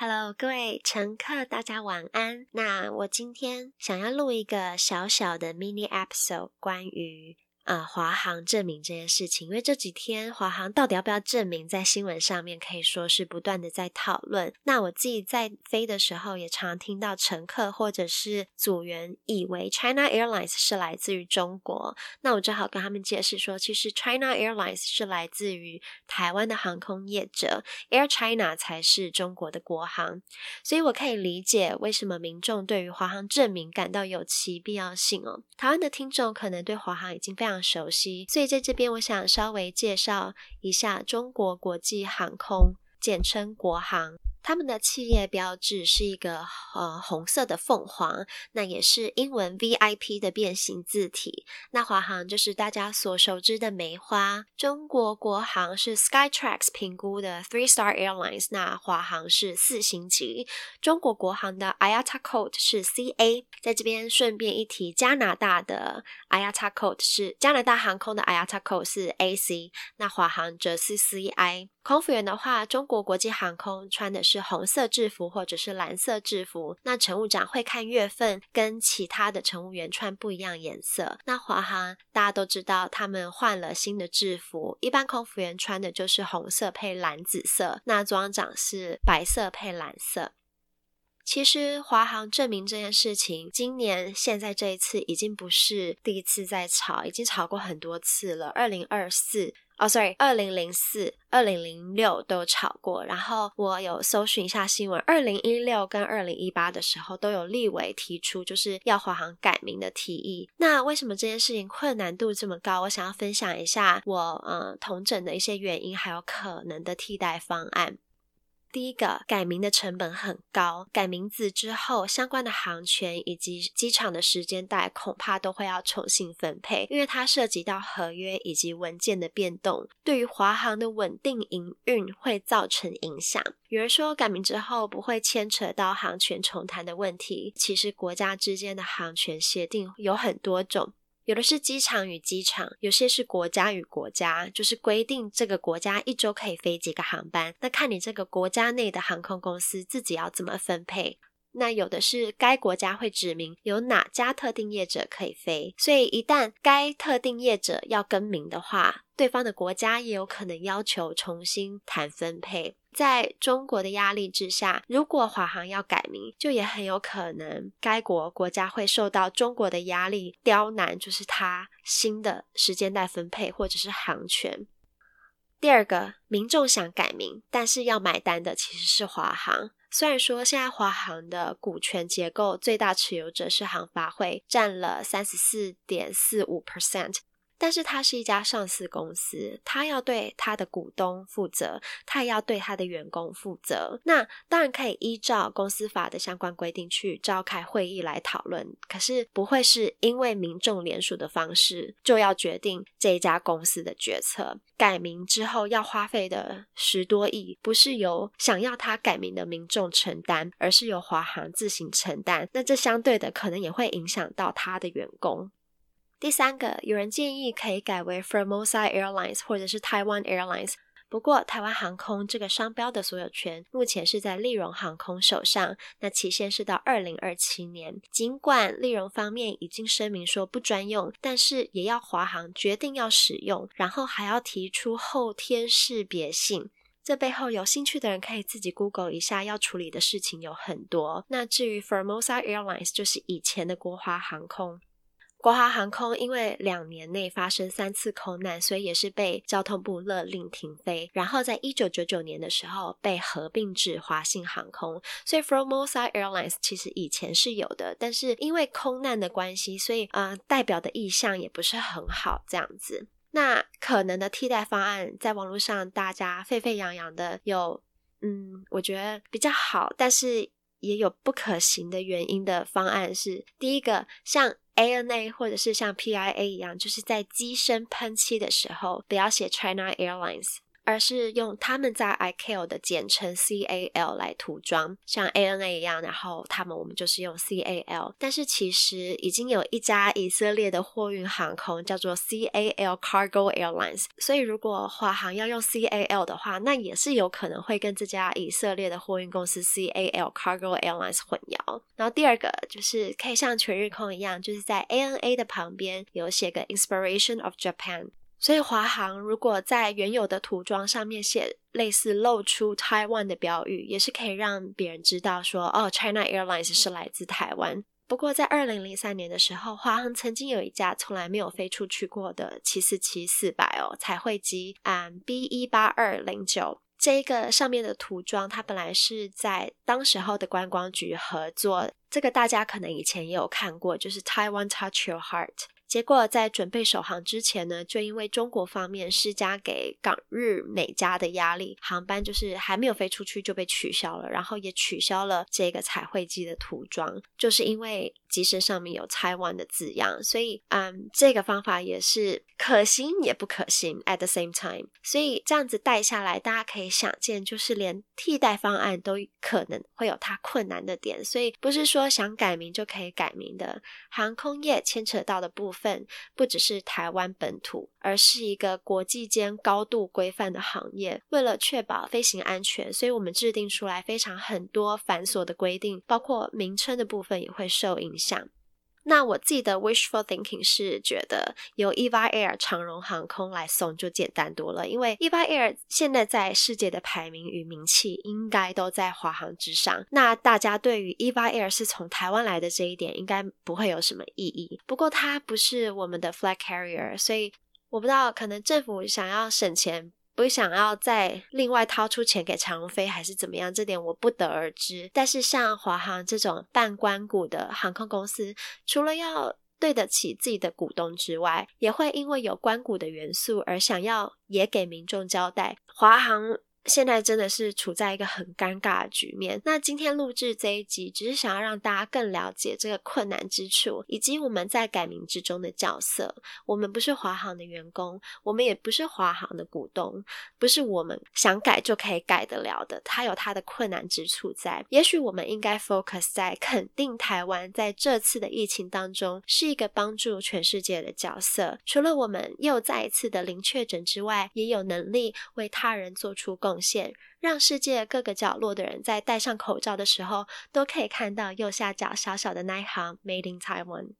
Hello，各位乘客，大家晚安。那我今天想要录一个小小的 mini episode，关于。呃，华航证明这件事情，因为这几天华航到底要不要证明，在新闻上面可以说是不断的在讨论。那我自己在飞的时候，也常听到乘客或者是组员以为 China Airlines 是来自于中国，那我只好跟他们解释说，其实 China Airlines 是来自于台湾的航空业者，Air China 才是中国的国航。所以我可以理解为什么民众对于华航证明感到有其必要性哦。台湾的听众可能对华航已经非常熟悉，所以在这边我想稍微介绍一下中国国际航空，简称国航。他们的企业标志是一个呃红色的凤凰，那也是英文 VIP 的变形字体。那华航就是大家所熟知的梅花。中国国航是 Skytrax 评估的 Three Star Airlines，那华航是四星级。中国国航的 IATA Code 是 CA。在这边顺便一提，加拿大的 IATA Code 是加拿大航空的 IATA Code 是 AC，那华航则是 CI。空服员的话，中国国际航空穿的是红色制服或者是蓝色制服。那乘务长会看月份，跟其他的乘务员穿不一样颜色。那华航大家都知道，他们换了新的制服，一般空服员穿的就是红色配蓝紫色，那组长是白色配蓝色。其实华航证明这件事情，今年现在这一次已经不是第一次在吵，已经吵过很多次了。二零二四。哦、，sorry，二零零四、二零零六都炒过。然后我有搜寻一下新闻，二零一六跟二零一八的时候都有立委提出就是要华航改名的提议。那为什么这件事情困难度这么高？我想要分享一下我嗯同整的一些原因，还有可能的替代方案。第一个，改名的成本很高，改名字之后，相关的航权以及机场的时间带恐怕都会要重新分配，因为它涉及到合约以及文件的变动，对于华航的稳定营运会造成影响。有人说改名之后不会牵扯到航权重谈的问题，其实国家之间的航权协定有很多种。有的是机场与机场，有些是国家与国家，就是规定这个国家一周可以飞几个航班，那看你这个国家内的航空公司自己要怎么分配。那有的是该国家会指明有哪家特定业者可以飞，所以一旦该特定业者要更名的话，对方的国家也有可能要求重新谈分配。在中国的压力之下，如果华航要改名，就也很有可能该国国家会受到中国的压力，刁难就是他新的时间带分配或者是航权。第二个，民众想改名，但是要买单的其实是华航。虽然说现在华航的股权结构最大持有者是航发会，占了三十四点四五 percent。但是它是一家上市公司，它要对它的股东负责，它也要对它的员工负责。那当然可以依照公司法的相关规定去召开会议来讨论，可是不会是因为民众联署的方式就要决定这一家公司的决策。改名之后要花费的十多亿，不是由想要他改名的民众承担，而是由华航自行承担。那这相对的可能也会影响到他的员工。第三个，有人建议可以改为 Formosa Airlines 或者是 Taiwan Airlines。不过，台湾航空这个商标的所有权目前是在立荣航空手上，那期限是到二零二七年。尽管立荣方面已经声明说不专用，但是也要华航决定要使用，然后还要提出后天识别性。这背后有兴趣的人可以自己 Google 一下，要处理的事情有很多。那至于 Formosa Airlines，就是以前的国华航空。国华航空因为两年内发生三次空难，所以也是被交通部勒令停飞。然后在一九九九年的时候被合并至华信航空。所以 Formosa Airlines 其实以前是有的，但是因为空难的关系，所以呃代表的意向也不是很好这样子。那可能的替代方案在网络上大家沸沸扬扬的有，嗯，我觉得比较好，但是也有不可行的原因的方案是第一个像。ANA 或者是像 PIA 一样，就是在机身喷漆的时候不要写 China Airlines，而是用他们在 ICAO 的简称 CAL 来涂装，像 ANA 一样，然后他们我们就是用 CAL。但是其实已经有一家以色列的货运航空叫做 CAL Cargo Airlines，所以如果华航要用 CAL 的话，那也是有可能会跟这家以色列的货运公司 CAL Cargo Airlines 混淆。然后第二个就是可以像全日空一样，就是在 ANA 的旁边有写个 Inspiration of Japan。所以华航如果在原有的涂装上面写类似露出台湾的标语，也是可以让别人知道说，哦，China Airlines 是来自台湾。不过在二零零三年的时候，华航曾经有一架从来没有飞出去过的七四七四百哦彩绘机，嗯，B 一八二零九这个上面的涂装，它本来是在当时候的观光局合作，这个大家可能以前也有看过，就是 Taiwan Touch Your Heart。结果在准备首航之前呢，就因为中国方面施加给港日美加的压力，航班就是还没有飞出去就被取消了，然后也取消了这个彩绘机的涂装，就是因为机身上面有“台湾”的字样，所以嗯，这个方法也是可行也不可行 at the same time。所以这样子带下来，大家可以想见，就是连替代方案都可能会有它困难的点，所以不是说想改名就可以改名的。航空业牵扯到的部分。份不只是台湾本土，而是一个国际间高度规范的行业。为了确保飞行安全，所以我们制定出来非常很多繁琐的规定，包括名称的部分也会受影响。那我自己的 wishful thinking 是觉得由 EVA Air 长荣航空来送就简单多了，因为 EVA Air 现在在世界的排名与名气应该都在华航之上。那大家对于 EVA Air 是从台湾来的这一点应该不会有什么异议。不过它不是我们的 flag carrier，所以我不知道可能政府想要省钱。不想要再另外掏出钱给长飞，还是怎么样？这点我不得而知。但是像华航这种半官股的航空公司，除了要对得起自己的股东之外，也会因为有关股的元素而想要也给民众交代。华航。现在真的是处在一个很尴尬的局面。那今天录制这一集，只是想要让大家更了解这个困难之处，以及我们在改名之中的角色。我们不是华航的员工，我们也不是华航的股东，不是我们想改就可以改得了的。它有它的困难之处在。也许我们应该 focus 在肯定台湾在这次的疫情当中是一个帮助全世界的角色。除了我们又再一次的零确诊之外，也有能力为他人做出贡线，让世界各个角落的人在戴上口罩的时候，都可以看到右下角小小的那一行 “Made in Taiwan”。